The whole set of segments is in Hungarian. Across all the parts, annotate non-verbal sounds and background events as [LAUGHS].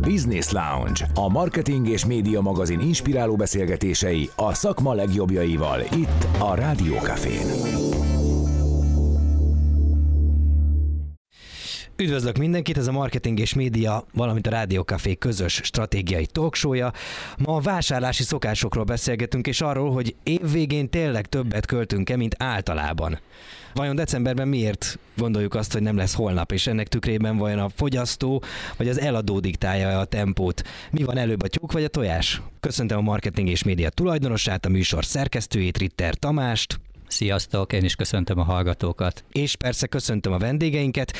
Business Lounge, a marketing és média magazin inspiráló beszélgetései a szakma legjobbjaival itt a Rádió Cafén. Üdvözlök mindenkit, ez a Marketing és Média, valamint a Rádió Café közös stratégiai talksója. Ma a vásárlási szokásokról beszélgetünk, és arról, hogy évvégén tényleg többet költünk-e, mint általában. Vajon decemberben miért gondoljuk azt, hogy nem lesz holnap, és ennek tükrében vajon a fogyasztó vagy az eladó diktálja a tempót? Mi van előbb a tyúk vagy a tojás? Köszöntöm a Marketing és Média tulajdonosát, a műsor szerkesztőjét, Ritter Tamást. Sziasztok, én is köszöntöm a hallgatókat. És persze köszöntöm a vendégeinket,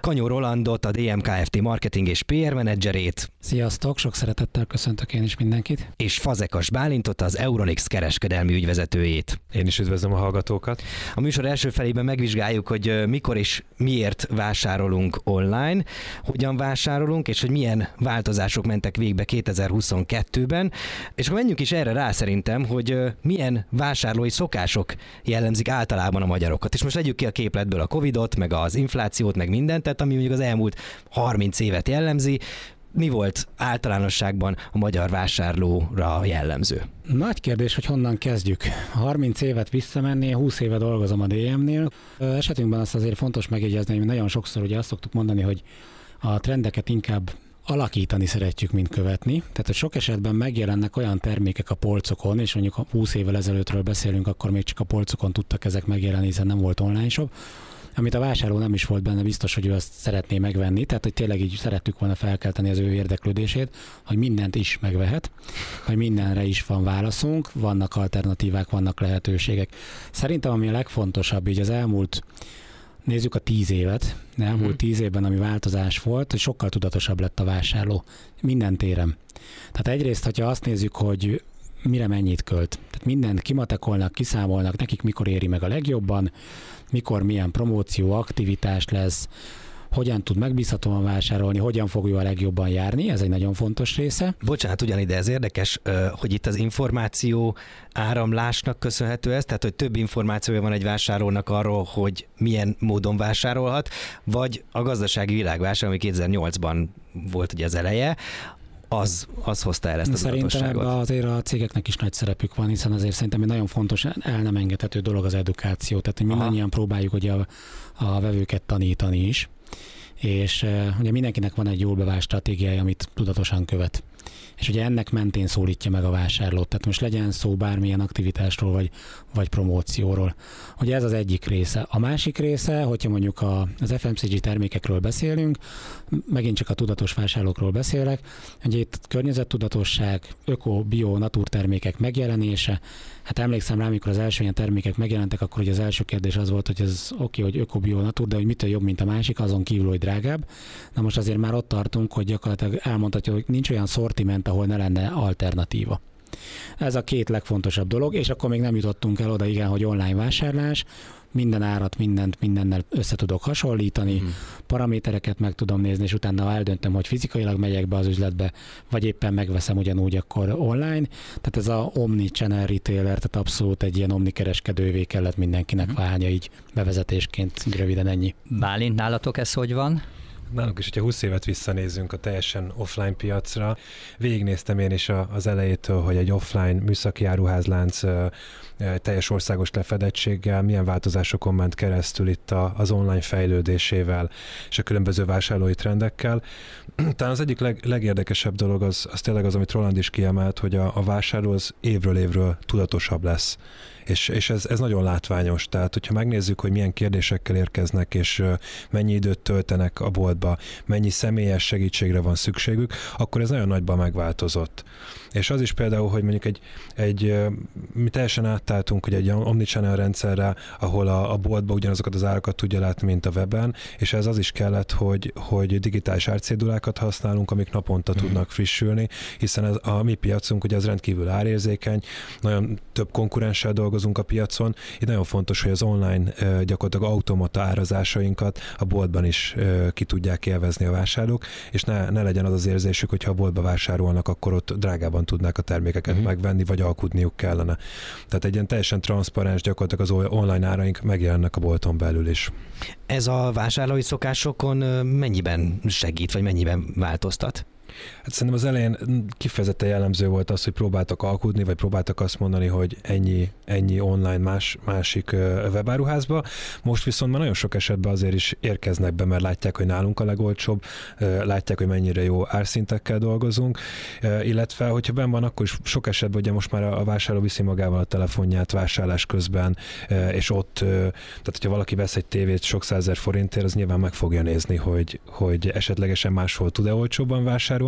Kanyó Rolandot, a DMKFT marketing és PR menedzserét. Sziasztok, sok szeretettel köszöntök én is mindenkit. És Fazekas Bálintot, az Euronix kereskedelmi ügyvezetőjét. Én is üdvözlöm a hallgatókat. A műsor első felében megvizsgáljuk, hogy mikor és miért vásárolunk online, hogyan vásárolunk, és hogy milyen változások mentek végbe 2022-ben. És akkor menjünk is erre rá szerintem, hogy milyen vásárlói szokások jellemzik általában a magyarokat. És most vegyük ki a képletből a Covidot, meg az inflációt, meg mindent, tehát ami mondjuk az elmúlt 30 évet jellemzi. Mi volt általánosságban a magyar vásárlóra jellemző? Nagy kérdés, hogy honnan kezdjük. 30 évet visszamenni, 20 éve dolgozom a DM-nél. Esetünkben azt azért fontos megjegyezni, hogy nagyon sokszor ugye azt szoktuk mondani, hogy a trendeket inkább alakítani szeretjük, mint követni. Tehát, hogy sok esetben megjelennek olyan termékek a polcokon, és mondjuk 20 évvel ezelőttről beszélünk, akkor még csak a polcokon tudtak ezek megjelenni, hiszen nem volt online shop, amit a vásárló nem is volt benne biztos, hogy ő azt szeretné megvenni, tehát hogy tényleg így szerettük volna felkelteni az ő érdeklődését, hogy mindent is megvehet, hogy mindenre is van válaszunk, vannak alternatívák, vannak lehetőségek. Szerintem ami a legfontosabb így az elmúlt nézzük a tíz évet, elmúlt uh-huh. tíz évben, ami változás volt, hogy sokkal tudatosabb lett a vásárló minden téren. Tehát egyrészt, hogyha azt nézzük, hogy mire mennyit költ. Tehát mindent kimatekolnak, kiszámolnak, nekik mikor éri meg a legjobban, mikor milyen promóció, aktivitás lesz, hogyan tud megbízhatóan vásárolni, hogyan fogja a legjobban járni, ez egy nagyon fontos része. Bocsánat, ugyanide ez érdekes, hogy itt az információ áramlásnak köszönhető ez, tehát hogy több információja van egy vásárlónak arról, hogy milyen módon vásárolhat, vagy a gazdasági világvásár, ami 2008-ban volt ugye az eleje, az, az hozta el ezt a Szerintem ebben azért a cégeknek is nagy szerepük van, hiszen azért szerintem egy nagyon fontos, el nem engedhető dolog az edukáció, tehát hogy mindannyian Aha. próbáljuk ugye a, a vevőket tanítani is, és uh, ugye mindenkinek van egy jól bevált stratégiája, amit tudatosan követ és ugye ennek mentén szólítja meg a vásárlót. Tehát most legyen szó bármilyen aktivitásról vagy, vagy promócióról. Ugye ez az egyik része. A másik része, hogyha mondjuk a, az FMCG termékekről beszélünk, megint csak a tudatos vásárlókról beszélek, ugye itt környezettudatosság, öko, bio, naturtermékek megjelenése, Hát emlékszem rá, amikor az első ilyen termékek megjelentek, akkor ugye az első kérdés az volt, hogy ez oké, okay, hogy öko, bio, natur, de hogy mitől jobb, mint a másik, azon kívül, hogy drágább. Na most azért már ott tartunk, hogy gyakorlatilag elmondhatja, hogy nincs olyan szortiment, ahol ne lenne alternatíva. Ez a két legfontosabb dolog, és akkor még nem jutottunk el oda, igen, hogy online vásárlás, minden árat, mindent mindennel össze tudok hasonlítani, hmm. paramétereket meg tudom nézni, és utána eldöntöm, hogy fizikailag megyek be az üzletbe, vagy éppen megveszem ugyanúgy akkor online. Tehát ez a omni-channel retailer, tehát abszolút egy ilyen omni-kereskedővé kellett mindenkinek hmm. válnia, így bevezetésként röviden ennyi. Bálint, nálatok ez hogy van? Nálunk is, hogyha 20 évet visszanézünk a teljesen offline piacra, végignéztem én is az elejétől, hogy egy offline műszaki áruházlánc teljes országos lefedettséggel milyen változásokon ment keresztül itt az online fejlődésével és a különböző vásárlói trendekkel. [CLEARS THROAT] Talán az egyik leg, legérdekesebb dolog az, az tényleg az, amit Roland is kiemelt, hogy a, a vásárló az évről évről tudatosabb lesz és, és ez, ez nagyon látványos. Tehát, hogyha megnézzük, hogy milyen kérdésekkel érkeznek, és mennyi időt töltenek a boltba, mennyi személyes segítségre van szükségük, akkor ez nagyon nagyban megváltozott. És az is például, hogy mondjuk egy, egy mi teljesen áttáltunk hogy egy omnichannel rendszerre, ahol a, a boltba ugyanazokat az árakat tudja látni, mint a weben, és ez az is kellett, hogy, hogy digitális árcédulákat használunk, amik naponta mm. tudnak frissülni, hiszen ez, a mi piacunk ugye az rendkívül árérzékeny, nagyon több konkurenssel dolgozunk a piacon, itt nagyon fontos, hogy az online gyakorlatilag automata árazásainkat a boltban is ki tudják élvezni a vásárlók, és ne, ne legyen az az érzésük, hogyha a boltba vásárolnak, akkor ott drágában tudnák a termékeket uh-huh. megvenni, vagy alkudniuk kellene. Tehát egy ilyen teljesen transzparens, gyakorlatilag az online áraink megjelennek a bolton belül is. Ez a vásárlói szokásokon mennyiben segít, vagy mennyiben változtat? Hát szerintem az elején kifejezetten jellemző volt az, hogy próbáltak alkudni, vagy próbáltak azt mondani, hogy ennyi, ennyi online más, másik webáruházba. Most viszont már nagyon sok esetben azért is érkeznek be, mert látják, hogy nálunk a legolcsóbb, látják, hogy mennyire jó árszintekkel dolgozunk, illetve hogyha ben van, akkor is sok esetben ugye most már a vásárló viszi magával a telefonját vásárlás közben, és ott, tehát hogyha valaki vesz egy tévét sok százer forintért, az nyilván meg fogja nézni, hogy, hogy esetlegesen máshol tud-e olcsóbban vásárolni,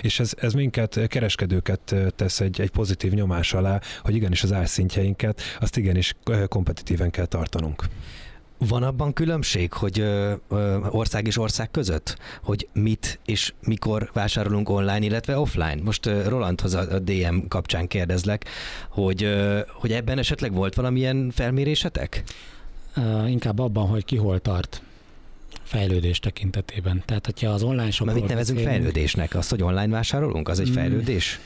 és ez, ez minket, kereskedőket tesz egy, egy pozitív nyomás alá, hogy igenis az árszintjeinket, azt igenis kompetitíven kell tartanunk. Van abban különbség, hogy ö, ö, ország és ország között, hogy mit és mikor vásárolunk online, illetve offline? Most ö, Rolandhoz a, a DM kapcsán kérdezlek, hogy, ö, hogy ebben esetleg volt valamilyen felmérésetek? Uh, inkább abban, hogy ki hol tart fejlődés tekintetében. Tehát, hogyha az online shopról Mert mit nevezünk beszélünk, fejlődésnek? Azt, hogy online vásárolunk? Az egy mm. fejlődés?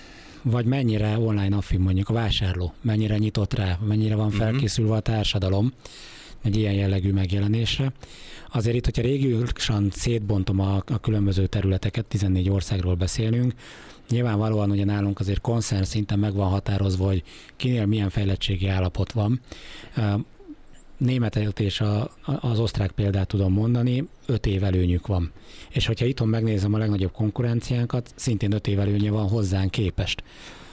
Vagy mennyire online affin mondjuk a vásárló, mennyire nyitott rá, mennyire van mhm. felkészülve a társadalom egy ilyen jellegű megjelenésre. Azért itt, hogyha régiósan szétbontom a, a különböző területeket, 14 országról beszélünk, nyilvánvalóan ugye nálunk azért konszern szinten meg van határozva, hogy kinél milyen fejlettségi állapot van németet és a, az osztrák példát tudom mondani, öt év előnyük van. És hogyha itthon megnézem a legnagyobb konkurenciánkat, szintén öt év előnye van hozzánk képest.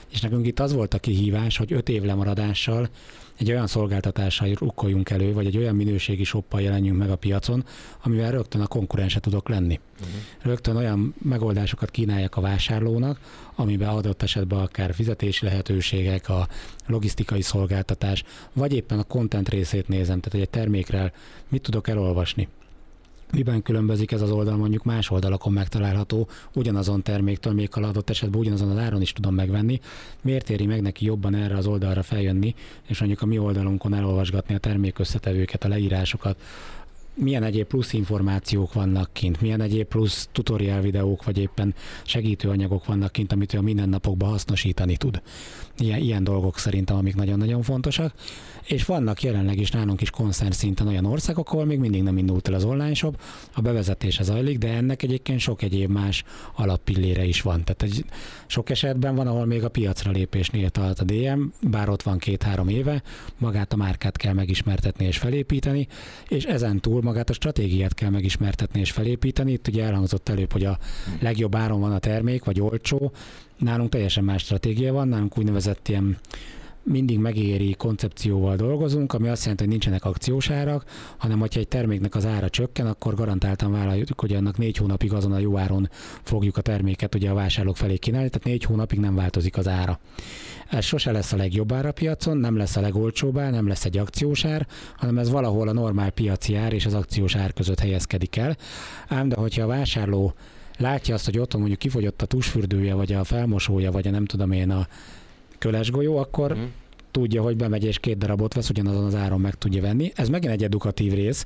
És nekünk itt az volt a kihívás, hogy öt év lemaradással egy olyan szolgáltatással rukkoljunk elő, vagy egy olyan minőségi soppal jelenjünk meg a piacon, amivel rögtön a konkurense tudok lenni. Uh-huh. Rögtön olyan megoldásokat kínáljak a vásárlónak, amiben adott esetben akár fizetési lehetőségek, a logisztikai szolgáltatás, vagy éppen a content részét nézem, tehát hogy egy termékről mit tudok elolvasni, Miben különbözik ez az oldal mondjuk más oldalakon megtalálható, ugyanazon terméktől, még adott esetben ugyanazon az áron is tudom megvenni. Miért éri meg neki jobban erre az oldalra feljönni, és mondjuk a mi oldalunkon elolvasgatni a termék összetevőket, a leírásokat, milyen egyéb plusz információk vannak kint, milyen egyéb plusz tutorial videók, vagy éppen segítőanyagok vannak kint, amit ő a mindennapokban hasznosítani tud. Ilyen, ilyen dolgok szerintem, amik nagyon-nagyon fontosak. És vannak jelenleg is nálunk is konszern szinten olyan országok, ahol még mindig nem indult el az online shop, a bevezetése zajlik, de ennek egyébként sok egyéb más alappillére is van. Tehát egy, sok esetben van, ahol még a piacra lépésnél tart a DM, bár ott van két-három éve, magát a márkát kell megismertetni és felépíteni, és ezen túl magát a stratégiát kell megismertetni és felépíteni. Itt ugye elhangzott előbb, hogy a legjobb áron van a termék, vagy olcsó. Nálunk teljesen más stratégia van, nálunk úgynevezett ilyen mindig megéri koncepcióval dolgozunk, ami azt jelenti, hogy nincsenek akciós árak, hanem hogyha egy terméknek az ára csökken, akkor garantáltan vállaljuk, hogy annak négy hónapig azon a jó áron fogjuk a terméket ugye a vásárlók felé kínálni, tehát négy hónapig nem változik az ára. Ez sose lesz a legjobb ár a piacon, nem lesz a legolcsóbb ár, nem lesz egy akciós ár, hanem ez valahol a normál piaci ár és az akciós ár között helyezkedik el. Ám de hogyha a vásárló látja azt, hogy otthon mondjuk kifogyott a tusfürdője, vagy a felmosója, vagy a nem tudom én a köles-golyó, akkor mm. tudja, hogy bemegy és két darabot vesz, ugyanazon az áron meg tudja venni. Ez megint egy edukatív rész,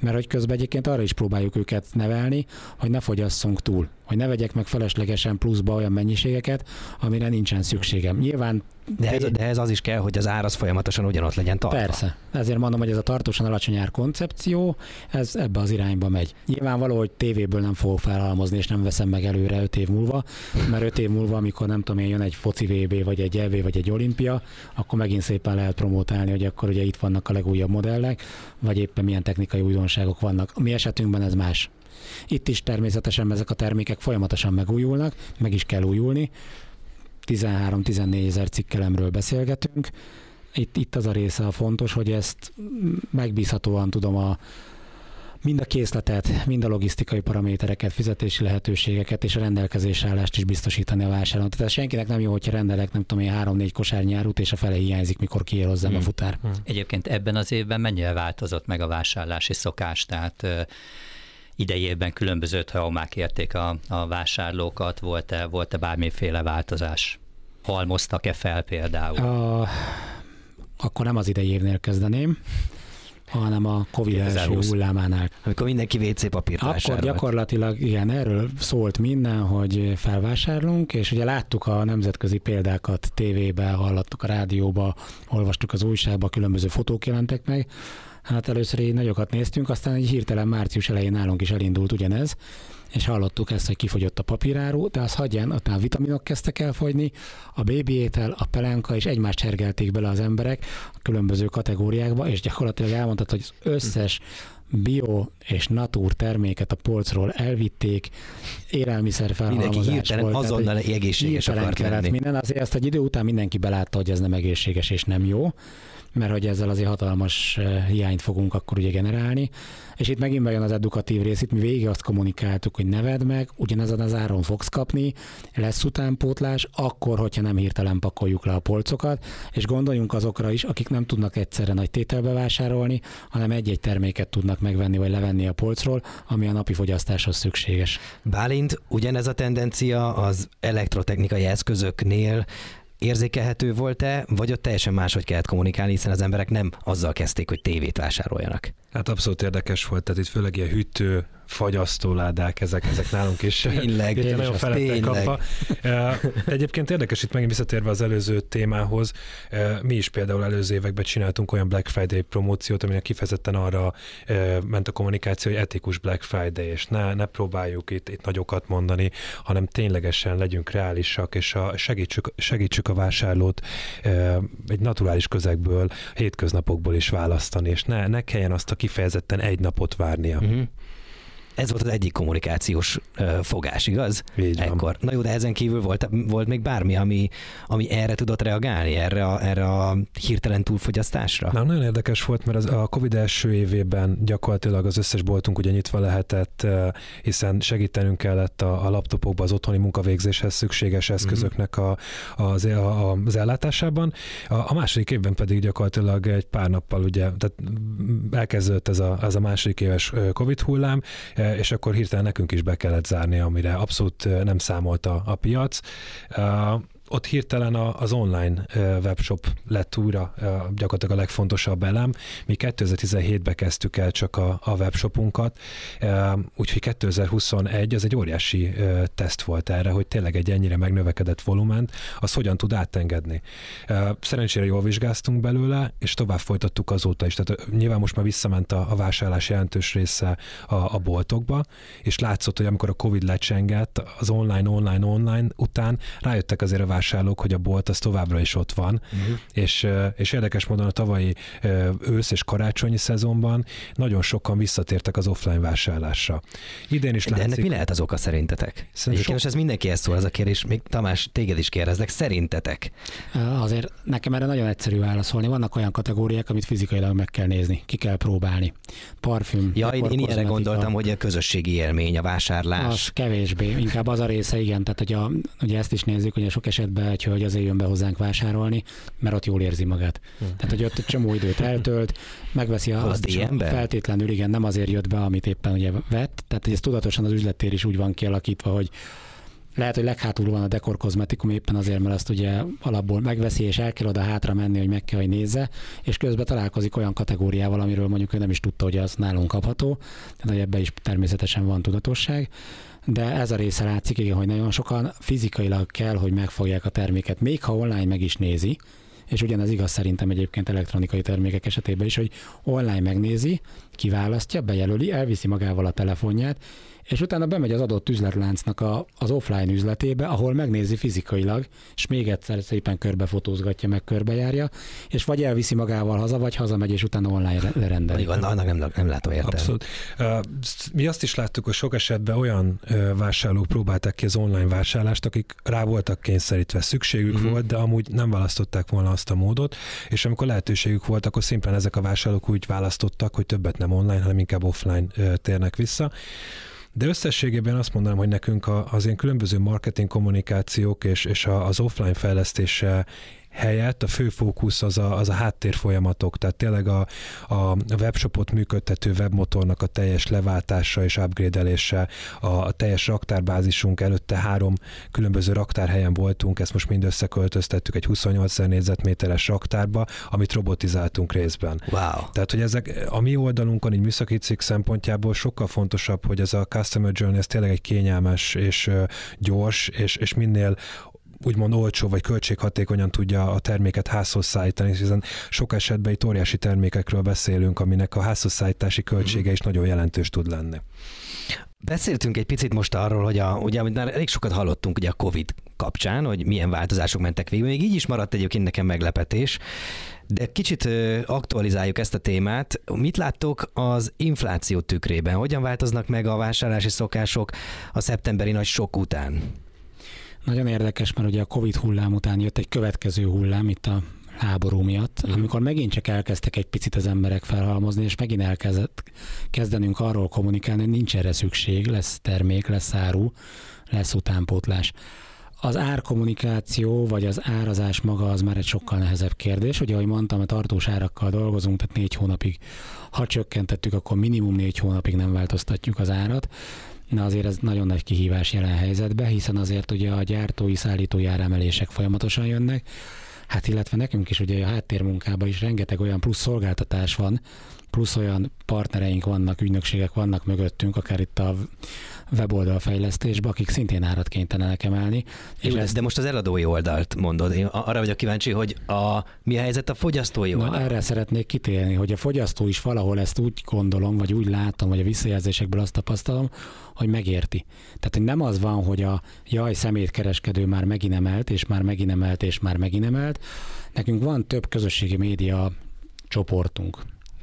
mert hogy közben egyébként arra is próbáljuk őket nevelni, hogy ne fogyasszunk túl, hogy ne vegyek meg feleslegesen pluszba olyan mennyiségeket, amire nincsen szükségem. Nyilván de ez, de ez az is kell, hogy az ár az folyamatosan ugyanott legyen tartva. Persze. Ezért mondom, hogy ez a tartósan alacsony ár koncepció, ez ebbe az irányba megy. Nyilvánvaló, hogy tévéből nem fogok felhalmozni, és nem veszem meg előre 5 év múlva, mert 5 év múlva, amikor nem tudom én, jön egy foci VB, vagy egy EV, vagy egy olimpia, akkor megint szépen lehet promotálni, hogy akkor ugye itt vannak a legújabb modellek, vagy éppen milyen technikai újdonságok vannak. A mi esetünkben ez más. Itt is természetesen ezek a termékek folyamatosan megújulnak, meg is kell újulni, 13-14 ezer cikkelemről beszélgetünk. Itt, itt az a része a fontos, hogy ezt megbízhatóan tudom a, mind a készletet, mind a logisztikai paramétereket, fizetési lehetőségeket és a rendelkezésre állást is biztosítani a vásárlónak. Tehát senkinek nem jó, hogyha rendelek, nem tudom én, három-négy kosár nyárút, és a fele hiányzik, mikor kiér hozzám hmm. a futár. Hmm. Egyébként ebben az évben mennyire változott meg a vásárlási szokás? Tehát idejében különbözött, ha omák érték a, a vásárlókat, volt-e, volt-e bármiféle változás? Halmoztak-e fel például? A, akkor nem az idei évnél kezdeném, hanem a Covid első hullámánál. Amikor mindenki WC papírt Akkor vásárolt. gyakorlatilag igen, erről szólt minden, hogy felvásárlunk, és ugye láttuk a nemzetközi példákat tévébe, hallottuk a rádióba, olvastuk az újságba, különböző fotók jelentek meg, Hát először így nagyokat néztünk, aztán egy hirtelen március elején nálunk is elindult ugyanez, és hallottuk ezt, hogy kifogyott a papíráru, de az hagyján, a vitaminok kezdtek el fogyni, a bébi étel, a pelenka, és egymást csergelték bele az emberek a különböző kategóriákba, és gyakorlatilag elmondtad, hogy az összes bio és natúr terméket a polcról elvitték, élelmiszer Mindenki hirtelen volt, azonnal egészséges akart lenni. Minden, azért ezt egy idő után mindenki belátta, hogy ez nem egészséges és nem jó mert hogy ezzel azért hatalmas eh, hiányt fogunk akkor ugye generálni. És itt megint bejön az edukatív rész, itt mi végig azt kommunikáltuk, hogy neved meg, ugyanezen az áron fogsz kapni, lesz utánpótlás, akkor, hogyha nem hirtelen pakoljuk le a polcokat, és gondoljunk azokra is, akik nem tudnak egyszerre nagy tételbe vásárolni, hanem egy-egy terméket tudnak megvenni vagy levenni a polcról, ami a napi fogyasztáshoz szükséges. Bálint, ugyanez a tendencia az elektrotechnikai eszközöknél érzékelhető volt-e, vagy ott teljesen máshogy kellett kommunikálni, hiszen az emberek nem azzal kezdték, hogy tévét vásároljanak? Hát abszolút érdekes volt, tehát itt főleg ilyen hűtő, fagyasztóládák, ezek, ezek nálunk is. [LAUGHS] Tényleg, itt nagyon felettek kapva. Egyébként érdekes itt megint visszatérve az előző témához, mi is például előző években csináltunk olyan Black Friday promóciót, aminek kifejezetten arra ment a kommunikáció, hogy etikus Black Friday, és ne, ne próbáljuk itt, itt nagyokat mondani, hanem ténylegesen legyünk reálisak, és a, segítsük, segítsük a vásárlót egy naturális közegből, hétköznapokból is választani, és ne, ne kelljen azt a kifejezetten egy napot várnia. Uh-huh. Ez volt az egyik kommunikációs fogás, igaz? Így van. Ekkor. Na jó, de ezen kívül volt, volt még bármi, ami, ami erre tudott reagálni, erre a, erre a hirtelen túlfogyasztásra? Na, nagyon érdekes volt, mert az, a Covid első évében gyakorlatilag az összes boltunk ugye nyitva lehetett, hiszen segítenünk kellett a, a laptopokba az otthoni munkavégzéshez szükséges eszközöknek a, az, a, az ellátásában. A, a második évben pedig gyakorlatilag egy pár nappal ugye, tehát elkezdődött ez a, ez a második éves Covid hullám, és akkor hirtelen nekünk is be kellett zárni, amire abszolút nem számolt a, a piac ott hirtelen az online webshop lett újra gyakorlatilag a legfontosabb elem. Mi 2017-ben kezdtük el csak a, a webshopunkat, úgyhogy 2021 az egy óriási teszt volt erre, hogy tényleg egy ennyire megnövekedett volument, az hogyan tud átengedni. Szerencsére jól vizsgáztunk belőle, és tovább folytattuk azóta is. Tehát nyilván most már visszament a, a vásárlás jelentős része a, a boltokba, és látszott, hogy amikor a Covid lecsengett, az online, online, online után rájöttek azért a vásárlók, hogy a bolt az továbbra is ott van, uh-huh. és, és érdekes módon a tavalyi ősz és karácsonyi szezonban nagyon sokan visszatértek az offline vásárlásra. Idén is De látszik, ennek mi lehet az oka szerintetek? Egyébként so... ez mindenkihez szól ez a kérdés, még Tamás, téged is kérdeznek, szerintetek? Azért nekem erre nagyon egyszerű válaszolni. Vannak olyan kategóriák, amit fizikailag meg kell nézni, ki kell próbálni. Parfüm. Ja, én, én ilyenre gondoltam, hogy a közösségi élmény, a vásárlás. Az kevésbé, inkább az a része, igen. Tehát, hogy a, ugye ezt is nézzük, hogy a sok esetben esetben egy hölgy azért jön be hozzánk vásárolni, mert ott jól érzi magát. Hmm. Tehát, hogy ott egy csomó időt eltölt, megveszi a, azt is, feltétlenül, igen, nem azért jött be, amit éppen ugye vett. Tehát, hogy ez tudatosan az üzlettér is úgy van kialakítva, hogy lehet, hogy leghátul van a dekor kozmetikum éppen azért, mert azt ugye alapból megveszi, és el kell oda hátra menni, hogy meg kell, hogy nézze, és közben találkozik olyan kategóriával, amiről mondjuk ő nem is tudta, hogy az nálunk kapható, tehát hogy ebbe is természetesen van tudatosság de ez a része látszik, igen, hogy nagyon sokan fizikailag kell, hogy megfogják a terméket, még ha online meg is nézi, és ugyanez igaz szerintem egyébként elektronikai termékek esetében is, hogy online megnézi, kiválasztja, bejelöli, elviszi magával a telefonját, és utána bemegy az adott üzletláncnak a, az offline üzletébe, ahol megnézi fizikailag, és még egyszer szépen körbefotózgatja, meg körbejárja, és vagy elviszi magával haza, vagy hazamegy, és utána online lerendeli. Van, annak nem, nem látom értelme. Abszolút. Mi azt is láttuk, hogy sok esetben olyan vásárlók próbálták ki az online vásárlást, akik rá voltak kényszerítve, szükségük uh-huh. volt, de amúgy nem választották volna azt a módot, és amikor lehetőségük volt, akkor szimplán ezek a vásárlók úgy választottak, hogy többet nem online, hanem inkább offline térnek vissza. De összességében azt mondanám, hogy nekünk az ilyen különböző marketing kommunikációk és, és az offline fejlesztése helyett a fő fókusz az a, az a háttérfolyamatok, tehát tényleg a, a webshopot működtető webmotornak a teljes leváltása és upgrade-elése, a, a teljes raktárbázisunk előtte három különböző raktárhelyen voltunk, ezt most mind összeköltöztettük egy 28 négyzetméteres raktárba, amit robotizáltunk részben. Wow. Tehát, hogy ezek a mi oldalunkon, egy műszaki cikk szempontjából sokkal fontosabb, hogy ez a customer journey ez tényleg egy kényelmes és gyors, és, és minél úgymond olcsó vagy költséghatékonyan tudja a terméket házhoz szállítani, hiszen sok esetben itt óriási termékekről beszélünk, aminek a házhoz szállítási költsége is nagyon jelentős tud lenni. Beszéltünk egy picit most arról, hogy a, ugye, amit már elég sokat hallottunk ugye a COVID kapcsán, hogy milyen változások mentek végbe. Még így is maradt egyébként nekem meglepetés, de kicsit aktualizáljuk ezt a témát. Mit láttok az infláció tükrében? Hogyan változnak meg a vásárlási szokások a szeptemberi nagy sok után? Nagyon érdekes, mert ugye a Covid hullám után jött egy következő hullám itt a háború miatt, mm. amikor megint csak elkezdtek egy picit az emberek felhalmozni, és megint elkezdett kezdenünk arról kommunikálni, hogy nincs erre szükség, lesz termék, lesz áru, lesz utánpótlás. Az árkommunikáció, vagy az árazás maga az már egy sokkal nehezebb kérdés. Ugye, ahogy mondtam, a tartós árakkal dolgozunk, tehát négy hónapig, ha csökkentettük, akkor minimum négy hónapig nem változtatjuk az árat. Na azért ez nagyon nagy kihívás jelen helyzetben, hiszen azért ugye a gyártói, szállítói áremelések folyamatosan jönnek, hát illetve nekünk is ugye a háttérmunkában is rengeteg olyan plusz szolgáltatás van, plusz olyan partnereink vannak, ügynökségek vannak mögöttünk, akár itt a weboldal fejlesztésbe, akik szintén árat kénytelenek emelni. És Jó, ezt... De most az eladói oldalt mondod. Én arra vagyok kíváncsi, hogy a, mi a helyzet a fogyasztói oldal? Na, erre szeretnék kitérni, hogy a fogyasztó is valahol ezt úgy gondolom, vagy úgy látom, vagy a visszajelzésekből azt tapasztalom, hogy megérti. Tehát, hogy nem az van, hogy a jaj, szemétkereskedő már megint emelt, és már megint emelt, és már megint emelt. Nekünk van több közösségi média csoportunk,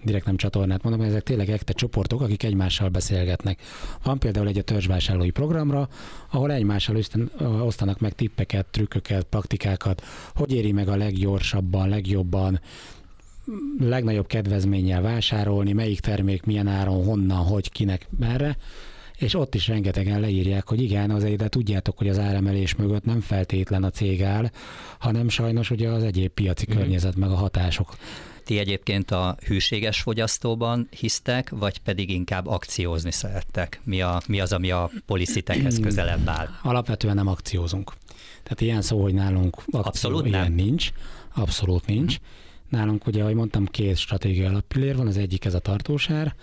direkt nem csatornát mondom, ezek tényleg ekte csoportok, akik egymással beszélgetnek. Van például egy a törzsvásárlói programra, ahol egymással osztanak meg tippeket, trükköket, praktikákat, hogy éri meg a leggyorsabban, legjobban, legnagyobb kedvezménnyel vásárolni, melyik termék milyen áron, honnan, hogy, kinek, merre és ott is rengetegen leírják, hogy igen, azért de tudjátok, hogy az áremelés mögött nem feltétlen a cég áll, hanem sajnos ugye az egyéb piaci mm. környezet meg a hatások. Ti egyébként a hűséges fogyasztóban hisztek, vagy pedig inkább akciózni szerettek? Mi, a, mi az, ami a policitekhez közelebb áll? Alapvetően nem akciózunk. Tehát ilyen szó, hogy nálunk akció, Abszolút ilyen nem. nincs. Abszolút nincs. Nálunk ugye, ahogy mondtam, két stratégia alappillér van, az egyik ez a tartósár,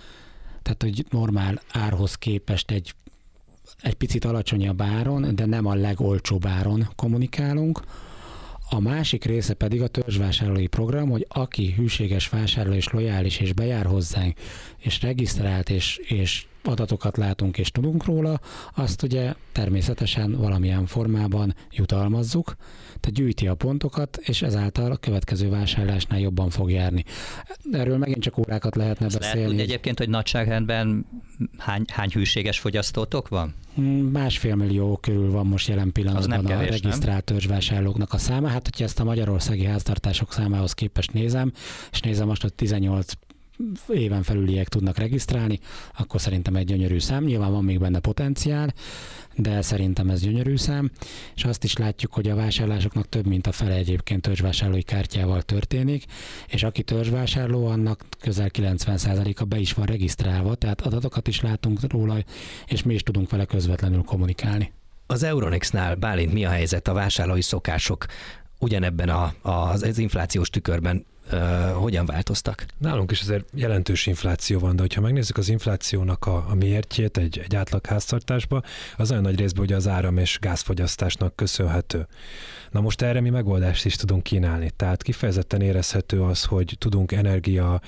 tehát hogy normál árhoz képest egy, egy picit alacsonyabb áron, de nem a legolcsóbb áron kommunikálunk. A másik része pedig a törzsvásárlói program, hogy aki hűséges vásárló és lojális és bejár hozzánk, és regisztrált és, és adatokat látunk és tudunk róla, azt ugye természetesen valamilyen formában jutalmazzuk, tehát gyűjti a pontokat, és ezáltal a következő vásárlásnál jobban fog járni. Erről megint csak órákat lehetne Azt beszélni. Lehet tudni egyébként, hogy nagyságrendben hány, hány hűséges fogyasztótok van? Hmm, másfél millió körül van most jelen pillanatban kevés, a regisztrált törzsvásárlóknak a száma. Hát, hogyha ezt a magyarországi háztartások számához képest nézem, és nézem most, hogy 18 éven felüliek tudnak regisztrálni, akkor szerintem egy gyönyörű szám. Nyilván van még benne potenciál, de szerintem ez gyönyörű szám, és azt is látjuk, hogy a vásárlásoknak több mint a fele egyébként törzsvásárlói kártyával történik, és aki törzsvásárló, annak közel 90%-a be is van regisztrálva, tehát adatokat is látunk róla, és mi is tudunk vele közvetlenül kommunikálni. Az Euronixnál, Bálint, mi a helyzet a vásárlói szokások ugyanebben a, az, az inflációs tükörben hogyan változtak? Nálunk is azért jelentős infláció van, de hogyha megnézzük az inflációnak a, a miértjét egy, egy átlag háztartásba, az olyan nagy részben ugye az áram és gázfogyasztásnak köszönhető. Na most erre mi megoldást is tudunk kínálni. Tehát kifejezetten érezhető az, hogy tudunk energia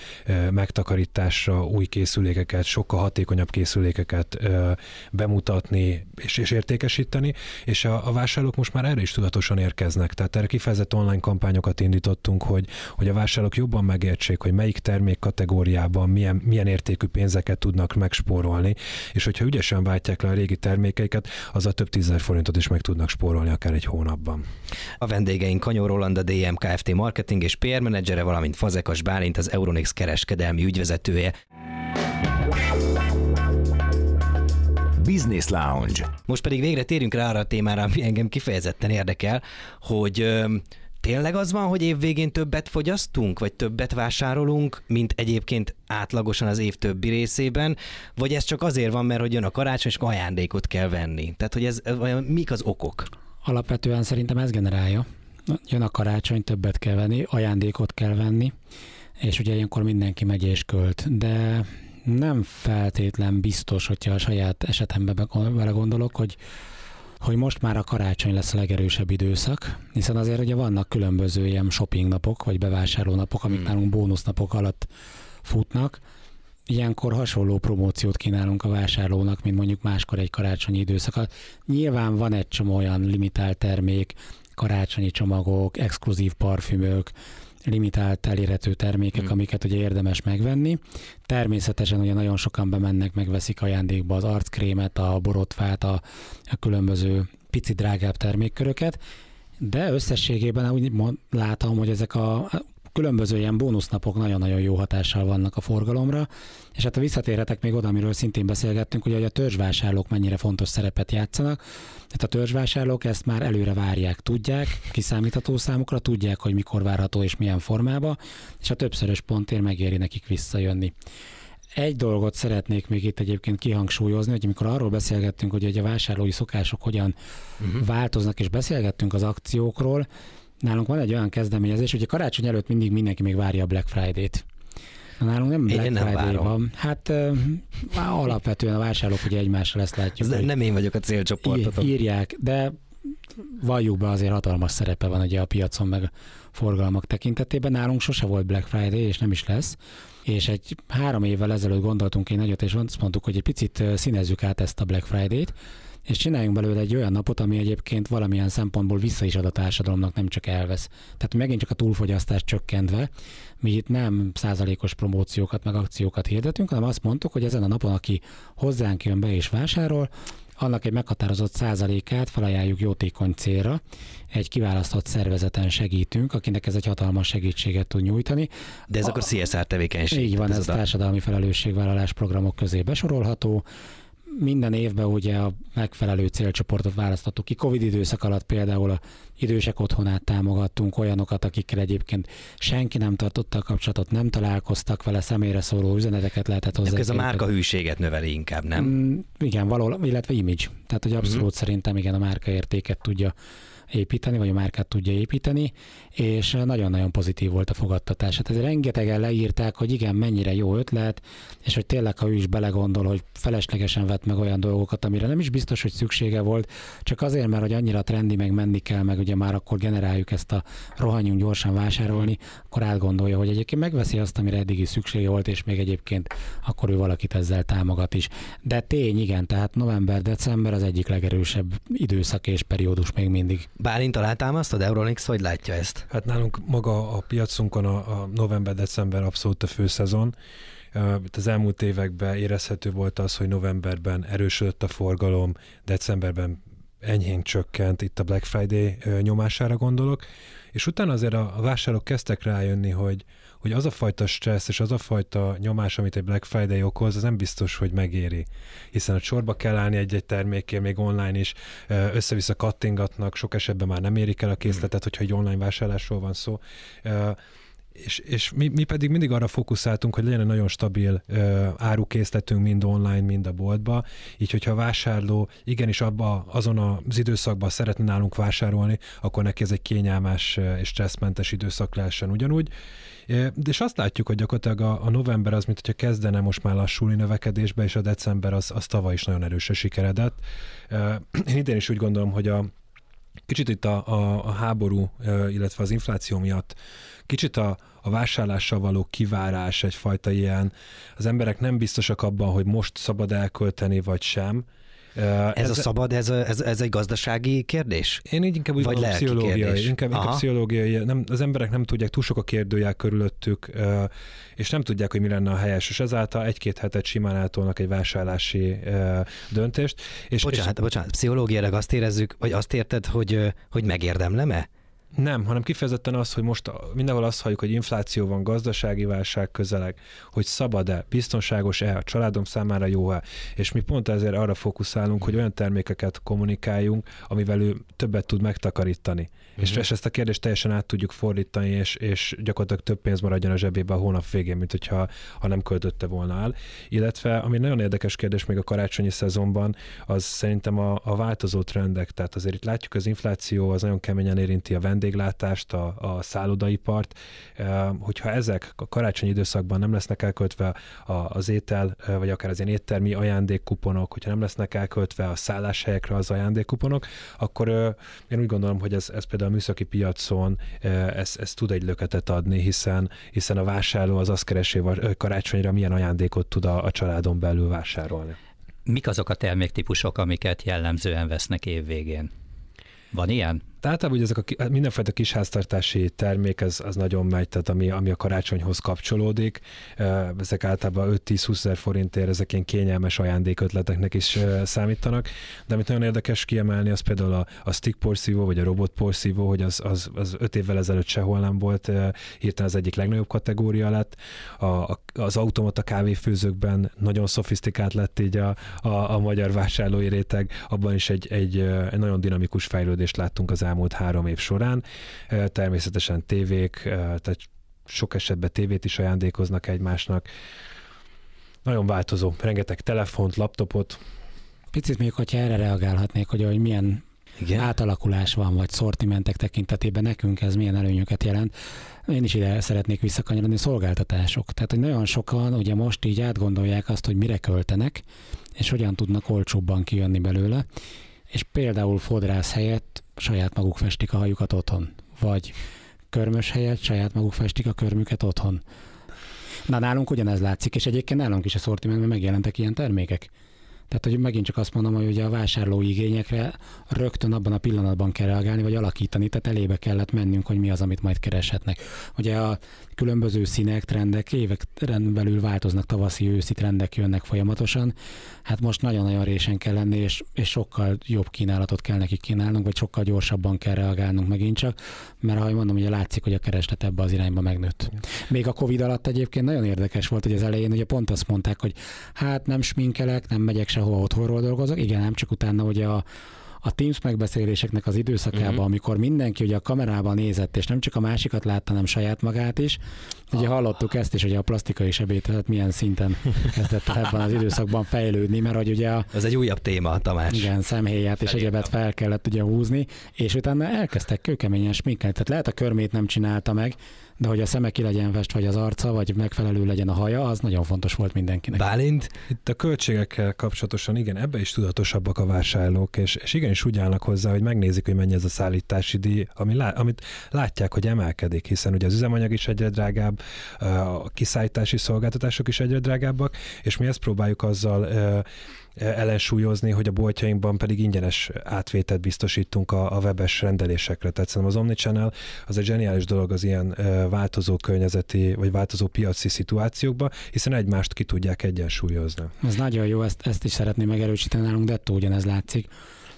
megtakarításra új készülékeket, sokkal hatékonyabb készülékeket bemutatni és, és értékesíteni, és a, a vásárlók most már erre is tudatosan érkeznek. Tehát erre kifejezett online kampányokat indítottunk, hogy, hogy a vásárlók jobban megértsék, hogy melyik termék kategóriában milyen, milyen értékű pénzeket tudnak megspórolni, és hogyha ügyesen váltják le a régi termékeiket, az a több tízezer forintot is meg tudnak spórolni akár egy hónapban. A vendégeink Kanyó Roland, a DM Kft. marketing és PR menedzsere, valamint Fazekas Bálint, az Euronix kereskedelmi ügyvezetője. Business Lounge. Most pedig végre térjünk rá arra a témára, ami engem kifejezetten érdekel, hogy tényleg az van, hogy évvégén többet fogyasztunk, vagy többet vásárolunk, mint egyébként átlagosan az év többi részében, vagy ez csak azért van, mert hogy jön a karácsony, és ajándékot kell venni? Tehát, hogy ez, mik az okok? Alapvetően szerintem ez generálja. Jön a karácsony, többet kell venni, ajándékot kell venni, és ugye ilyenkor mindenki megy és költ, de nem feltétlen biztos, hogyha a saját esetemben vele gondolok, hogy hogy most már a karácsony lesz a legerősebb időszak, hiszen azért ugye vannak különböző ilyen shopping napok, vagy bevásárló napok, amik hmm. nálunk bónusznapok alatt futnak. Ilyenkor hasonló promóciót kínálunk a vásárlónak, mint mondjuk máskor egy karácsonyi időszak. Nyilván van egy csomó olyan limitált termék, karácsonyi csomagok, exkluzív parfümök, limitált elérhető termékek, hmm. amiket ugye érdemes megvenni. Természetesen ugye nagyon sokan bemennek, megveszik ajándékba az arckrémet, a borotvát, a, a különböző pici drágább termékköröket, de összességében úgy látom, hogy ezek a különböző ilyen bónusznapok nagyon-nagyon jó hatással vannak a forgalomra, és hát a visszatérhetek még oda, amiről szintén beszélgettünk, hogy a törzsvásárlók mennyire fontos szerepet játszanak. Tehát a törzsvásárlók ezt már előre várják, tudják, kiszámítható számukra, tudják, hogy mikor várható és milyen formába, és a többszörös pontért megéri nekik visszajönni. Egy dolgot szeretnék még itt egyébként kihangsúlyozni, hogy amikor arról beszélgettünk, hogy a vásárlói szokások hogyan uh-huh. változnak, és beszélgettünk az akciókról, nálunk van egy olyan kezdeményezés, hogy a karácsony előtt mindig mindenki még várja a Black Friday-t. Nálunk nem Black én nem Friday várom. van. Hát uh, alapvetően a vásárlók ugye egymással ezt látjuk. Ez nem én vagyok a célcsoportot. Írják, de valljuk be azért hatalmas szerepe van ugye a piacon meg a forgalmak tekintetében. Nálunk sose volt Black Friday, és nem is lesz. És egy három évvel ezelőtt gondoltunk én nagyot, és azt mondtuk, hogy egy picit színezzük át ezt a Black Friday-t, és csináljunk belőle egy olyan napot, ami egyébként valamilyen szempontból vissza is ad a társadalomnak, nem csak elvesz. Tehát megint csak a túlfogyasztás csökkentve, mi itt nem százalékos promóciókat, meg akciókat hirdetünk, hanem azt mondtuk, hogy ezen a napon, aki hozzánk jön be és vásárol, annak egy meghatározott százalékát felajánljuk jótékony célra, egy kiválasztott szervezeten segítünk, akinek ez egy hatalmas segítséget tud nyújtani. De ez a, akkor CSR tevékenység. Így van, ez, ez a társadalmi felelősségvállalás programok közé besorolható minden évben ugye a megfelelő célcsoportot választottuk ki. Covid időszak alatt például a idősek otthonát támogattunk, olyanokat, akikkel egyébként senki nem tartotta a kapcsolatot, nem találkoztak vele, személyre szóló üzeneteket lehetett hozzá. Ez a márka hűséget növeli inkább, nem? Mm, igen, való, illetve image. Tehát, hogy abszolút mm-hmm. szerintem igen, a márka értéket tudja építeni, vagy a márkát tudja építeni, és nagyon-nagyon pozitív volt a fogadtatás. Hát ezért rengetegen leírták, hogy igen, mennyire jó ötlet, és hogy tényleg, ha ő is belegondol, hogy feleslegesen vett meg olyan dolgokat, amire nem is biztos, hogy szüksége volt, csak azért, mert hogy annyira trendi, meg menni kell, meg ugye már akkor generáljuk ezt a rohanjunk gyorsan vásárolni, akkor átgondolja, hogy egyébként megveszi azt, amire eddig is szüksége volt, és még egyébként akkor ő valakit ezzel támogat is. De tény, igen, tehát november-december az egyik legerősebb időszak és periódus még mindig. Bálint alátámasztod, Euronix, hogy látja ezt? Hát nálunk maga a piacunkon a, a november-december abszolút a főszezon. Az elmúlt években érezhető volt az, hogy novemberben erősödött a forgalom, decemberben enyhén csökkent, itt a Black Friday nyomására gondolok, és utána azért a, vásárlók kezdtek rájönni, hogy, hogy az a fajta stressz és az a fajta nyomás, amit egy Black Friday okoz, az nem biztos, hogy megéri. Hiszen a sorba kell állni egy-egy termékkel, még online is össze-vissza kattingatnak, sok esetben már nem érik el a készletet, hogyha egy online vásárlásról van szó és, és mi, mi pedig mindig arra fókuszáltunk, hogy legyen egy nagyon stabil ö, árukészletünk mind online, mind a boltba, így hogyha a vásárló igenis abba, azon az időszakban szeretne nálunk vásárolni, akkor neki ez egy kényelmes és stresszmentes időszak lehessen ugyanúgy. És azt látjuk, hogy gyakorlatilag a, a november az, mint hogyha kezdene most már lassulni növekedésbe, és a december az, az tavaly is nagyon erősen sikeredett. Én idén is úgy gondolom, hogy a kicsit itt a, a, a háború, illetve az infláció miatt kicsit a, a vásárlással való kivárás egyfajta ilyen, az emberek nem biztosak abban, hogy most szabad elkölteni, vagy sem, ez, ez a szabad, ez, ez, ez egy gazdasági kérdés? Én így inkább úgy Vagy mondom, pszichológiai. Inkább, inkább pszichológiai. Nem, az emberek nem tudják, túl sok a kérdőjel körülöttük, és nem tudják, hogy mi lenne a helyes, és ezáltal egy-két hetet simán eltolnak egy vásárlási döntést. És, bocsánat, és... bocsánat, pszichológiailag azt érezzük, vagy azt érted, hogy, hogy megérdemlem-e? Nem, hanem kifejezetten az, hogy most mindenhol azt halljuk, hogy infláció van, gazdasági válság közeleg, hogy szabad-e, biztonságos-e, a családom számára jó-e, és mi pont ezért arra fókuszálunk, hogy olyan termékeket kommunikáljunk, amivel ő többet tud megtakarítani. Uh-huh. És, mhm. és ezt a kérdést teljesen át tudjuk fordítani, és, és gyakorlatilag több pénz maradjon a zsebébe a hónap végén, mint hogyha ha nem költötte volna el. Illetve, ami nagyon érdekes kérdés még a karácsonyi szezonban, az szerintem a, a változó trendek, tehát azért itt látjuk az infláció, az nagyon keményen érinti a vendég vendéglátást, a, a szállodaipart, hogyha ezek a karácsonyi időszakban nem lesznek elköltve az étel, vagy akár az ilyen éttermi ajándékkuponok, hogyha nem lesznek elköltve a szálláshelyekre az ajándékkuponok, akkor én úgy gondolom, hogy ez, ez például a műszaki piacon ez, ez tud egy löketet adni, hiszen, hiszen a vásárló az azt keresi, hogy karácsonyra milyen ajándékot tud a, a családon belül vásárolni. Mik azok a terméktípusok, amiket jellemzően vesznek évvégén? Van ilyen? Tehát általában hogy ezek a mindenfajta kisháztartási termék, ez, az nagyon megy, tehát ami, ami a karácsonyhoz kapcsolódik. Ezek általában 5-10-20 ezer forintért, ezek ilyen kényelmes ajándékötleteknek is számítanak. De amit nagyon érdekes kiemelni, az például a, a stick porszívó, vagy a robot porszívó, hogy az, az, az 5 évvel ezelőtt sehol nem volt, hirtelen az egyik legnagyobb kategória lett. A, az automata kávéfőzőkben nagyon szofisztikált lett így a, a, a magyar vásárlói réteg, abban is egy, egy, egy nagyon dinamikus fejlődést láttunk az elmúlt három év során. Természetesen tévék, tehát sok esetben tévét is ajándékoznak egymásnak. Nagyon változó, rengeteg telefont, laptopot. Picit még, hogyha erre reagálhatnék, hogy, hogy milyen igen. átalakulás van, vagy szortimentek tekintetében nekünk ez milyen előnyöket jelent. Én is ide szeretnék visszakanyarodni, szolgáltatások. Tehát, hogy nagyon sokan ugye most így átgondolják azt, hogy mire költenek, és hogyan tudnak olcsóbban kijönni belőle, és például fodrász helyett saját maguk festik a hajukat otthon, vagy körmös helyett saját maguk festik a körmüket otthon. Na nálunk ugyanez látszik, és egyébként nálunk is a szortimentben megjelentek ilyen termékek. Tehát, hogy megint csak azt mondom, hogy ugye a vásárló igényekre rögtön abban a pillanatban kell reagálni, vagy alakítani, tehát elébe kellett mennünk, hogy mi az, amit majd kereshetnek. Ugye a különböző színek, trendek évek belül változnak, tavaszi, őszi trendek jönnek folyamatosan. Hát most nagyon-nagyon résen kell lenni, és, és sokkal jobb kínálatot kell nekik kínálnunk, vagy sokkal gyorsabban kell reagálnunk megint csak, mert ahogy mondom, ugye látszik, hogy a kereslet ebbe az irányba megnőtt. Még a Covid alatt egyébként nagyon érdekes volt, hogy az elején ugye pont azt mondták, hogy hát nem sminkelek, nem megyek sehova otthonról dolgozok, igen, nem csak utána ugye a a Teams megbeszéléseknek az időszakában, uh-huh. amikor mindenki ugye a kamerában nézett, és nem csak a másikat látta, hanem saját magát is, Ugye hallottuk ezt is, hogy a plastikai sebészet milyen szinten kezdett ebben az időszakban fejlődni, mert hogy ugye a... Ez egy újabb téma, Tamás. Igen, szemhéját és egyebet fel kellett ugye húzni, és utána elkezdtek kőkeményen sminkelni. Tehát lehet a körmét nem csinálta meg, de hogy a szeme ki legyen fest, vagy az arca, vagy megfelelő legyen a haja, az nagyon fontos volt mindenkinek. Bálint? Itt a költségekkel kapcsolatosan igen, ebbe is tudatosabbak a vásárlók, és, és igenis úgy állnak hozzá, hogy megnézik, hogy mennyi ez a szállítási díj, ami lá, amit látják, hogy emelkedik, hiszen ugye az üzemanyag is egyre drágább, a kiszállítási szolgáltatások is egyre drágábbak, és mi ezt próbáljuk azzal ellensúlyozni, hogy a boltjainkban pedig ingyenes átvételt biztosítunk a, a webes rendelésekre. Tehát szerintem az Omnichannel az egy zseniális dolog az ilyen változó környezeti vagy változó piaci szituációkban, hiszen egymást ki tudják egyensúlyozni. Ez nagyon jó, ezt, ezt is szeretném megerősíteni nálunk, de ugyanez látszik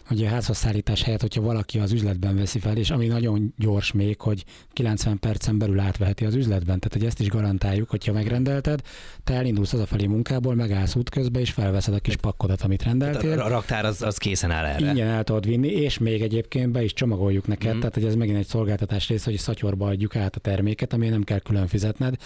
hogy a házhoz szállítás helyett, hogyha valaki az üzletben veszi fel, és ami nagyon gyors még, hogy 90 percen belül átveheti az üzletben. Tehát, hogy ezt is garantáljuk, hogyha megrendelted, te elindulsz az a felé munkából, megállsz útközben, és felveszed a kis pakkodat, amit rendeltél. A raktár az, az készen áll erre. Ingyen el tudod vinni, és még egyébként be is csomagoljuk neked, mm. tehát hogy ez megint egy szolgáltatás rész, hogy szatyorba adjuk át a terméket, ami nem kell külön fizetned.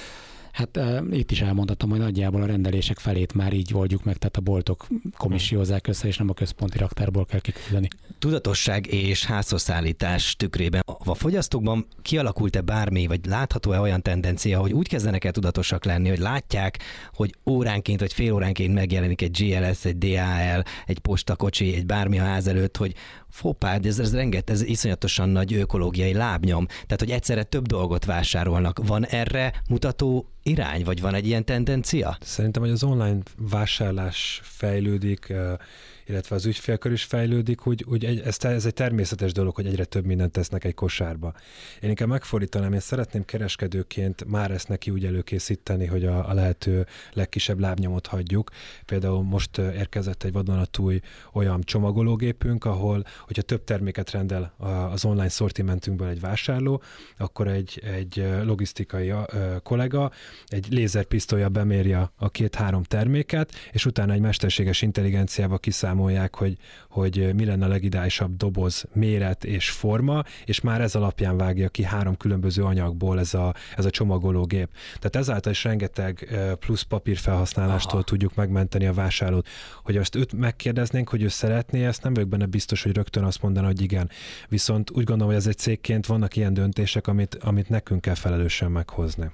Hát uh, itt is elmondhatom, hogy nagyjából a rendelések felét már így oldjuk meg, tehát a boltok komissiózzák össze, és nem a központi raktárból kell kiküldeni. Tudatosság és házhozszállítás tükrében a fogyasztókban kialakult-e bármi, vagy látható-e olyan tendencia, hogy úgy kezdenek el tudatosak lenni, hogy látják, hogy óránként vagy fél óránként megjelenik egy GLS, egy DHL, egy postakocsi, egy bármi a ház előtt, hogy fopád, ez, ez renget, ez iszonyatosan nagy ökológiai lábnyom. Tehát, hogy egyszerre több dolgot vásárolnak. Van erre mutató irány, vagy van egy ilyen tendencia? Szerintem, hogy az online vásárlás fejlődik, illetve az ügyfélkör is fejlődik, úgy, úgy egy, ez, ez egy természetes dolog, hogy egyre több mindent tesznek egy kosárba. Én inkább megfordítanám, én szeretném kereskedőként már ezt neki úgy előkészíteni, hogy a, a lehető legkisebb lábnyomot hagyjuk. Például most érkezett egy vadonatúj olyan csomagológépünk, ahol, hogyha több terméket rendel az online szortimentünkből egy vásárló, akkor egy, egy logisztikai kollega egy lézerpisztolya beméri a két-három terméket, és utána egy mesterséges intelligenciába kiszámol kiszámolják, hogy, hogy mi lenne a legidálisabb doboz méret és forma, és már ez alapján vágja ki három különböző anyagból ez a, ez a csomagológép. Tehát ezáltal is rengeteg plusz papír felhasználástól Aha. tudjuk megmenteni a vásárlót. Hogy azt őt megkérdeznénk, hogy ő szeretné, ezt nem vagyok benne biztos, hogy rögtön azt mondaná, hogy igen. Viszont úgy gondolom, hogy ez egy cégként vannak ilyen döntések, amit, amit nekünk kell felelősen meghozni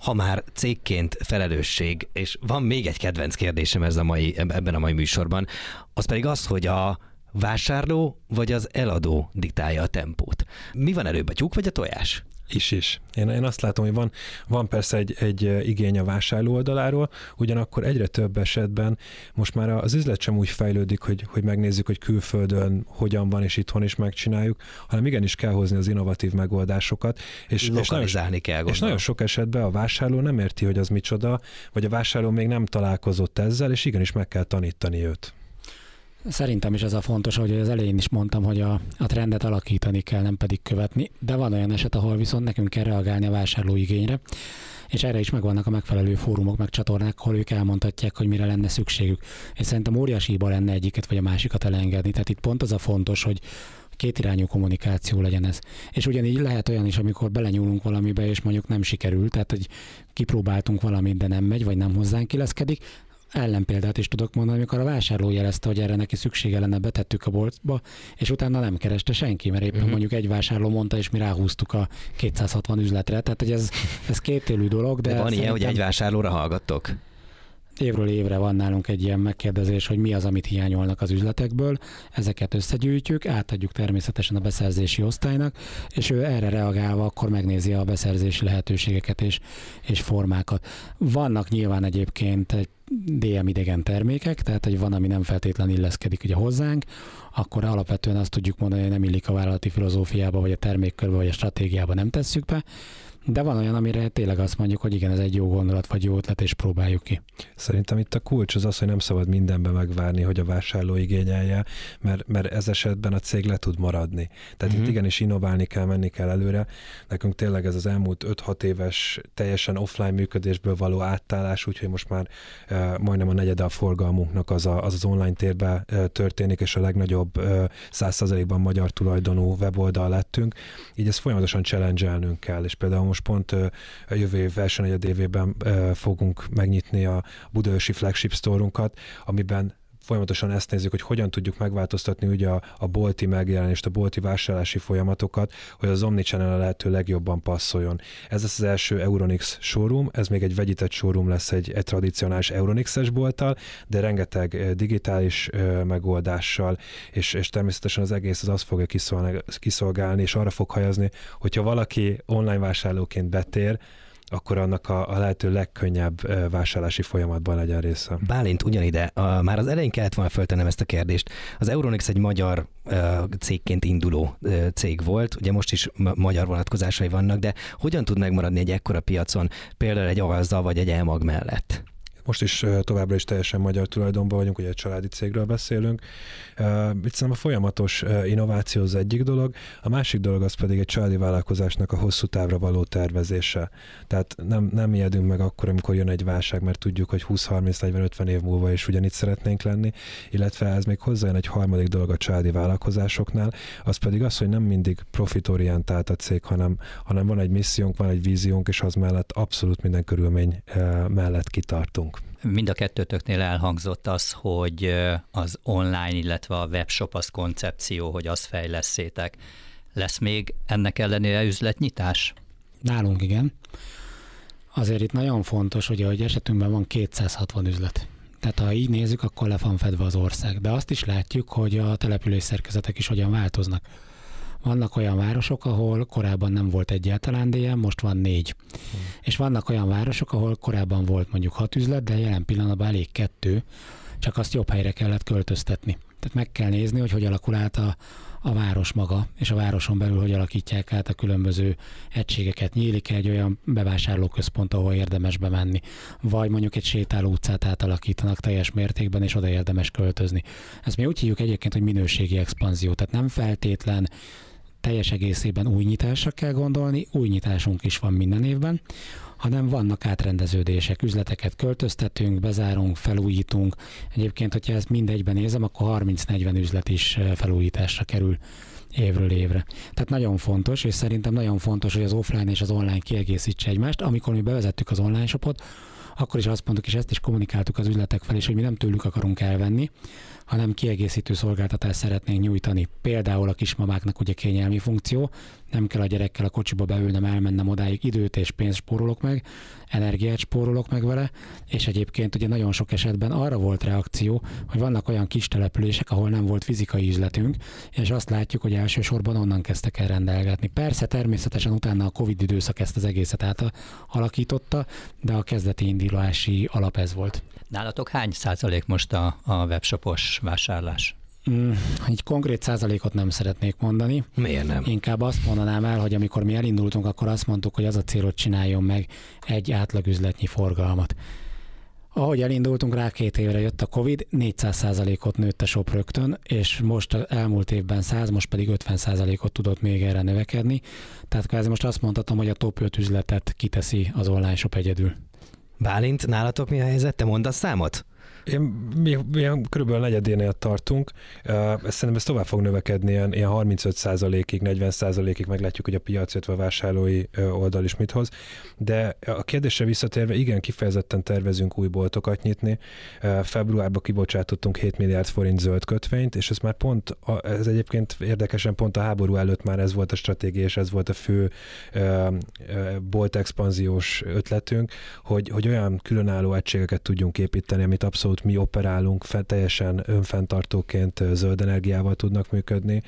ha már cégként felelősség, és van még egy kedvenc kérdésem ez a mai, ebben a mai műsorban, az pedig az, hogy a vásárló vagy az eladó diktálja a tempót. Mi van előbb, a tyúk vagy a tojás? Is is. Én, én azt látom, hogy van, van persze egy, egy igény a vásárló oldaláról, ugyanakkor egyre több esetben most már az üzlet sem úgy fejlődik, hogy, hogy megnézzük, hogy külföldön hogyan van, és itthon is megcsináljuk, hanem igenis kell hozni az innovatív megoldásokat. És, és, nagyon, kell gondolom. És nagyon sok esetben a vásárló nem érti, hogy az micsoda, vagy a vásárló még nem találkozott ezzel, és igenis meg kell tanítani őt. Szerintem is ez a fontos, hogy az elején is mondtam, hogy a, a trendet alakítani kell, nem pedig követni, de van olyan eset, ahol viszont nekünk kell reagálni a vásárló igényre, és erre is megvannak a megfelelő fórumok, meg csatornák, ahol ők elmondhatják, hogy mire lenne szükségük. És szerintem óriási hiba lenne egyiket vagy a másikat elengedni. Tehát itt pont az a fontos, hogy kétirányú kommunikáció legyen ez. És ugyanígy lehet olyan is, amikor belenyúlunk valamibe, és mondjuk nem sikerül, tehát hogy kipróbáltunk valamit, de nem megy, vagy nem hozzánk illeszkedik, ellenpéldát is tudok mondani, amikor a vásárló jelezte, hogy erre neki szüksége lenne, betettük a boltba, és utána nem kereste senki, mert éppen uh-huh. mondjuk egy vásárló mondta, és mi ráhúztuk a 260 üzletre. Tehát, hogy ez, ez kétélű dolog. De, de van ilyen, hogy egy vásárlóra hallgattok? Évről évre van nálunk egy ilyen megkérdezés, hogy mi az, amit hiányolnak az üzletekből. Ezeket összegyűjtjük, átadjuk természetesen a beszerzési osztálynak, és ő erre reagálva akkor megnézi a beszerzési lehetőségeket és, és formákat. Vannak nyilván egyébként egy DM idegen termékek, tehát hogy van, ami nem feltétlenül illeszkedik ugye hozzánk, akkor alapvetően azt tudjuk mondani, hogy nem illik a vállalati filozófiába, vagy a termékkörbe, vagy a stratégiába nem tesszük be, de van olyan, amire tényleg azt mondjuk, hogy igen, ez egy jó gondolat, vagy jó ötlet, és próbáljuk ki. Szerintem itt a kulcs az az, hogy nem szabad mindenbe megvárni, hogy a vásárló igényelje, mert, mert ez esetben a cég le tud maradni. Tehát uh-huh. itt mhm. igenis innoválni kell, menni kell előre. Nekünk tényleg ez az elmúlt 5-6 éves teljesen offline működésből való átállás, úgyhogy most már e, majdnem a negyede a forgalmunknak az a, az, az online térben e, történik, és a legnagyobb e, ban magyar tulajdonú weboldal lettünk. Így ezt folyamatosan challenge kell, és például most pont a jövő év első évében fogunk megnyitni a Budaörsi flagship sztorunkat, amiben folyamatosan ezt nézzük, hogy hogyan tudjuk megváltoztatni ugye a, a bolti megjelenést, a bolti vásárlási folyamatokat, hogy az Omnichannel a lehető legjobban passzoljon. Ez lesz az első Euronix showroom, ez még egy vegyített showroom lesz egy, egy tradicionális Euronix-es bolttal, de rengeteg digitális ö, megoldással, és, és természetesen az egész az azt fogja kiszolgálni, és arra fog hajazni, hogyha valaki online vásárlóként betér, akkor annak a, a lehető legkönnyebb vásárlási folyamatban legyen része. Bálint ugyanide, a, már az elején kellett volna föltennem ezt a kérdést. Az Euronix egy magyar cégként induló cég volt, ugye most is ma- magyar vonatkozásai vannak, de hogyan tud megmaradni egy ekkora piacon, például egy Alza vagy egy Elmag mellett? Most is továbbra is teljesen magyar tulajdonban vagyunk, ugye egy családi cégről beszélünk. Itt szerintem a folyamatos innováció az egyik dolog, a másik dolog az pedig egy családi vállalkozásnak a hosszú távra való tervezése. Tehát nem, nem ijedünk meg akkor, amikor jön egy válság, mert tudjuk, hogy 20-30-40-50 év múlva is ugyanitt szeretnénk lenni, illetve ez még hozzájön egy harmadik dolog a családi vállalkozásoknál, az pedig az, hogy nem mindig profitorientált a cég, hanem, hanem van egy missziónk, van egy víziónk, és az mellett abszolút minden körülmény mellett kitartunk. Mind a kettőtöknél elhangzott az, hogy az online, illetve a webshop az koncepció, hogy azt fejleszétek. Lesz még ennek ellenére üzletnyitás? Nálunk igen. Azért itt nagyon fontos, hogy ahogy esetünkben van 260 üzlet. Tehát ha így nézzük, akkor le van fedve az ország. De azt is látjuk, hogy a település szerkezetek is hogyan változnak. Vannak olyan városok, ahol korábban nem volt egyáltalán DM, most van négy. Hmm. És vannak olyan városok, ahol korábban volt mondjuk hat üzlet, de jelen pillanatban elég kettő, csak azt jobb helyre kellett költöztetni. Tehát meg kell nézni, hogy hogy alakul át a, a város maga, és a városon belül hogy alakítják át a különböző egységeket. Nyílik egy olyan bevásárlóközpont, ahol érdemes bemenni, vagy mondjuk egy sétáló utcát átalakítanak teljes mértékben, és oda érdemes költözni. Ezt mi úgy hívjuk egyébként, hogy minőségi expanzió, tehát nem feltétlen teljes egészében új nyitásra kell gondolni, új nyitásunk is van minden évben, hanem vannak átrendeződések, üzleteket költöztetünk, bezárunk, felújítunk. Egyébként, hogyha ezt mindegyben nézem, akkor 30-40 üzlet is felújításra kerül évről évre. Tehát nagyon fontos, és szerintem nagyon fontos, hogy az offline és az online kiegészítse egymást. Amikor mi bevezettük az online shopot, akkor is azt mondtuk, és ezt is kommunikáltuk az üzletek felé, hogy mi nem tőlük akarunk elvenni, hanem kiegészítő szolgáltatást szeretnénk nyújtani. Például a kismamáknak ugye kényelmi funkció, nem kell a gyerekkel a kocsiba beülnem, elmennem odáig, időt és pénzt spórolok meg, energiát spórolok meg vele, és egyébként ugye nagyon sok esetben arra volt reakció, hogy vannak olyan kis települések, ahol nem volt fizikai üzletünk, és azt látjuk, hogy elsősorban onnan kezdtek el rendelgetni. Persze természetesen utána a Covid időszak ezt az egészet átalakította, de a kezdeti indulási alap ez volt. Nálatok hány százalék most a, a webshopos vásárlás? Mm, egy konkrét százalékot nem szeretnék mondani. Miért nem? Inkább azt mondanám el, hogy amikor mi elindultunk, akkor azt mondtuk, hogy az a cél, hogy csináljon meg egy átlagüzletnyi forgalmat. Ahogy elindultunk, rá két évre jött a Covid, 400 százalékot nőtt a shop rögtön, és most elmúlt évben 100, most pedig 50 százalékot tudott még erre növekedni. Tehát kvázi most azt mondhatom, hogy a top 5 üzletet kiteszi az online shop egyedül. Bálint, nálatok mi a helyzet? Te mondasz számot? Én, mi, mi körülbelül negyedénél tartunk, uh, szerintem ez tovább fog növekedni, ilyen, ilyen 35%-ig, 40%-ig meglátjuk, hogy a piac, illetve a vásárlói oldal is mit hoz. De a kérdésre visszatérve, igen, kifejezetten tervezünk új boltokat nyitni. Februárban kibocsátottunk 7 milliárd forint zöld kötvényt, és ez már pont, ez egyébként érdekesen pont a háború előtt már ez volt a stratégia, és ez volt a fő bolt expanziós ötletünk, hogy, hogy olyan különálló egységeket tudjunk építeni, amit abszolút mi operálunk, teljesen önfenntartóként zöld energiával tudnak működni,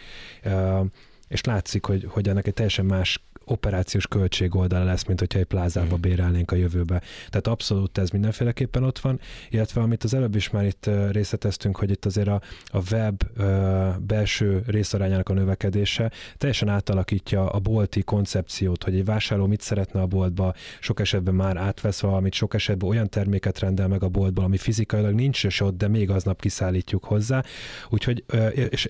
és látszik, hogy, hogy ennek egy teljesen más operációs költség oldala lesz, mint hogyha egy plázába mm. bérelnénk a jövőbe. Tehát abszolút ez mindenféleképpen ott van, illetve amit az előbb is már itt részleteztünk, hogy itt azért a, a web belső részarányának a növekedése teljesen átalakítja a bolti koncepciót, hogy egy vásárló mit szeretne a boltba, sok esetben már átvesz valamit, sok esetben olyan terméket rendel meg a boltból, ami fizikailag nincs is ott, de még aznap kiszállítjuk hozzá. Úgyhogy és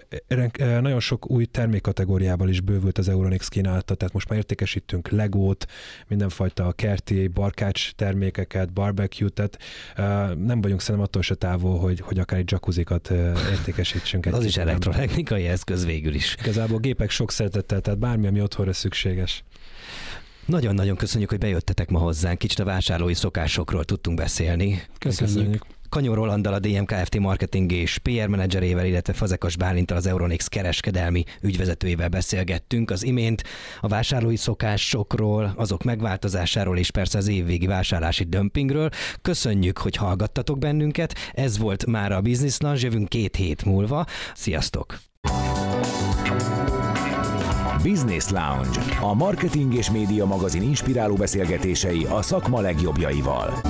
nagyon sok új termékkategóriával is bővült az Euronix kínálata, tehát most már értékesítünk legót, mindenfajta kerti, barkács termékeket, barbecue tehát nem vagyunk szerintem attól se távol, hogy, hogy akár egy jacuzzikat értékesítsünk. az is elektrotechnikai eszköz végül is. Igazából gépek sok szeretettel, tehát bármi, ami otthonra szükséges. Nagyon-nagyon köszönjük, hogy bejöttetek ma hozzánk. Kicsit a vásárlói szokásokról tudtunk beszélni. Köszönjük. köszönjük. Kanyor Rolanddal, a DMKFT marketing és PR menedzserével, illetve Fazekas Bálintal, az Euronix kereskedelmi ügyvezetőjével beszélgettünk az imént a vásárlói szokásokról, azok megváltozásáról és persze az évvégi vásárlási dömpingről. Köszönjük, hogy hallgattatok bennünket. Ez volt már a Business Lunch, jövünk két hét múlva. Sziasztok! Business Lounge, a marketing és média magazin inspiráló beszélgetései a szakma legjobbjaival.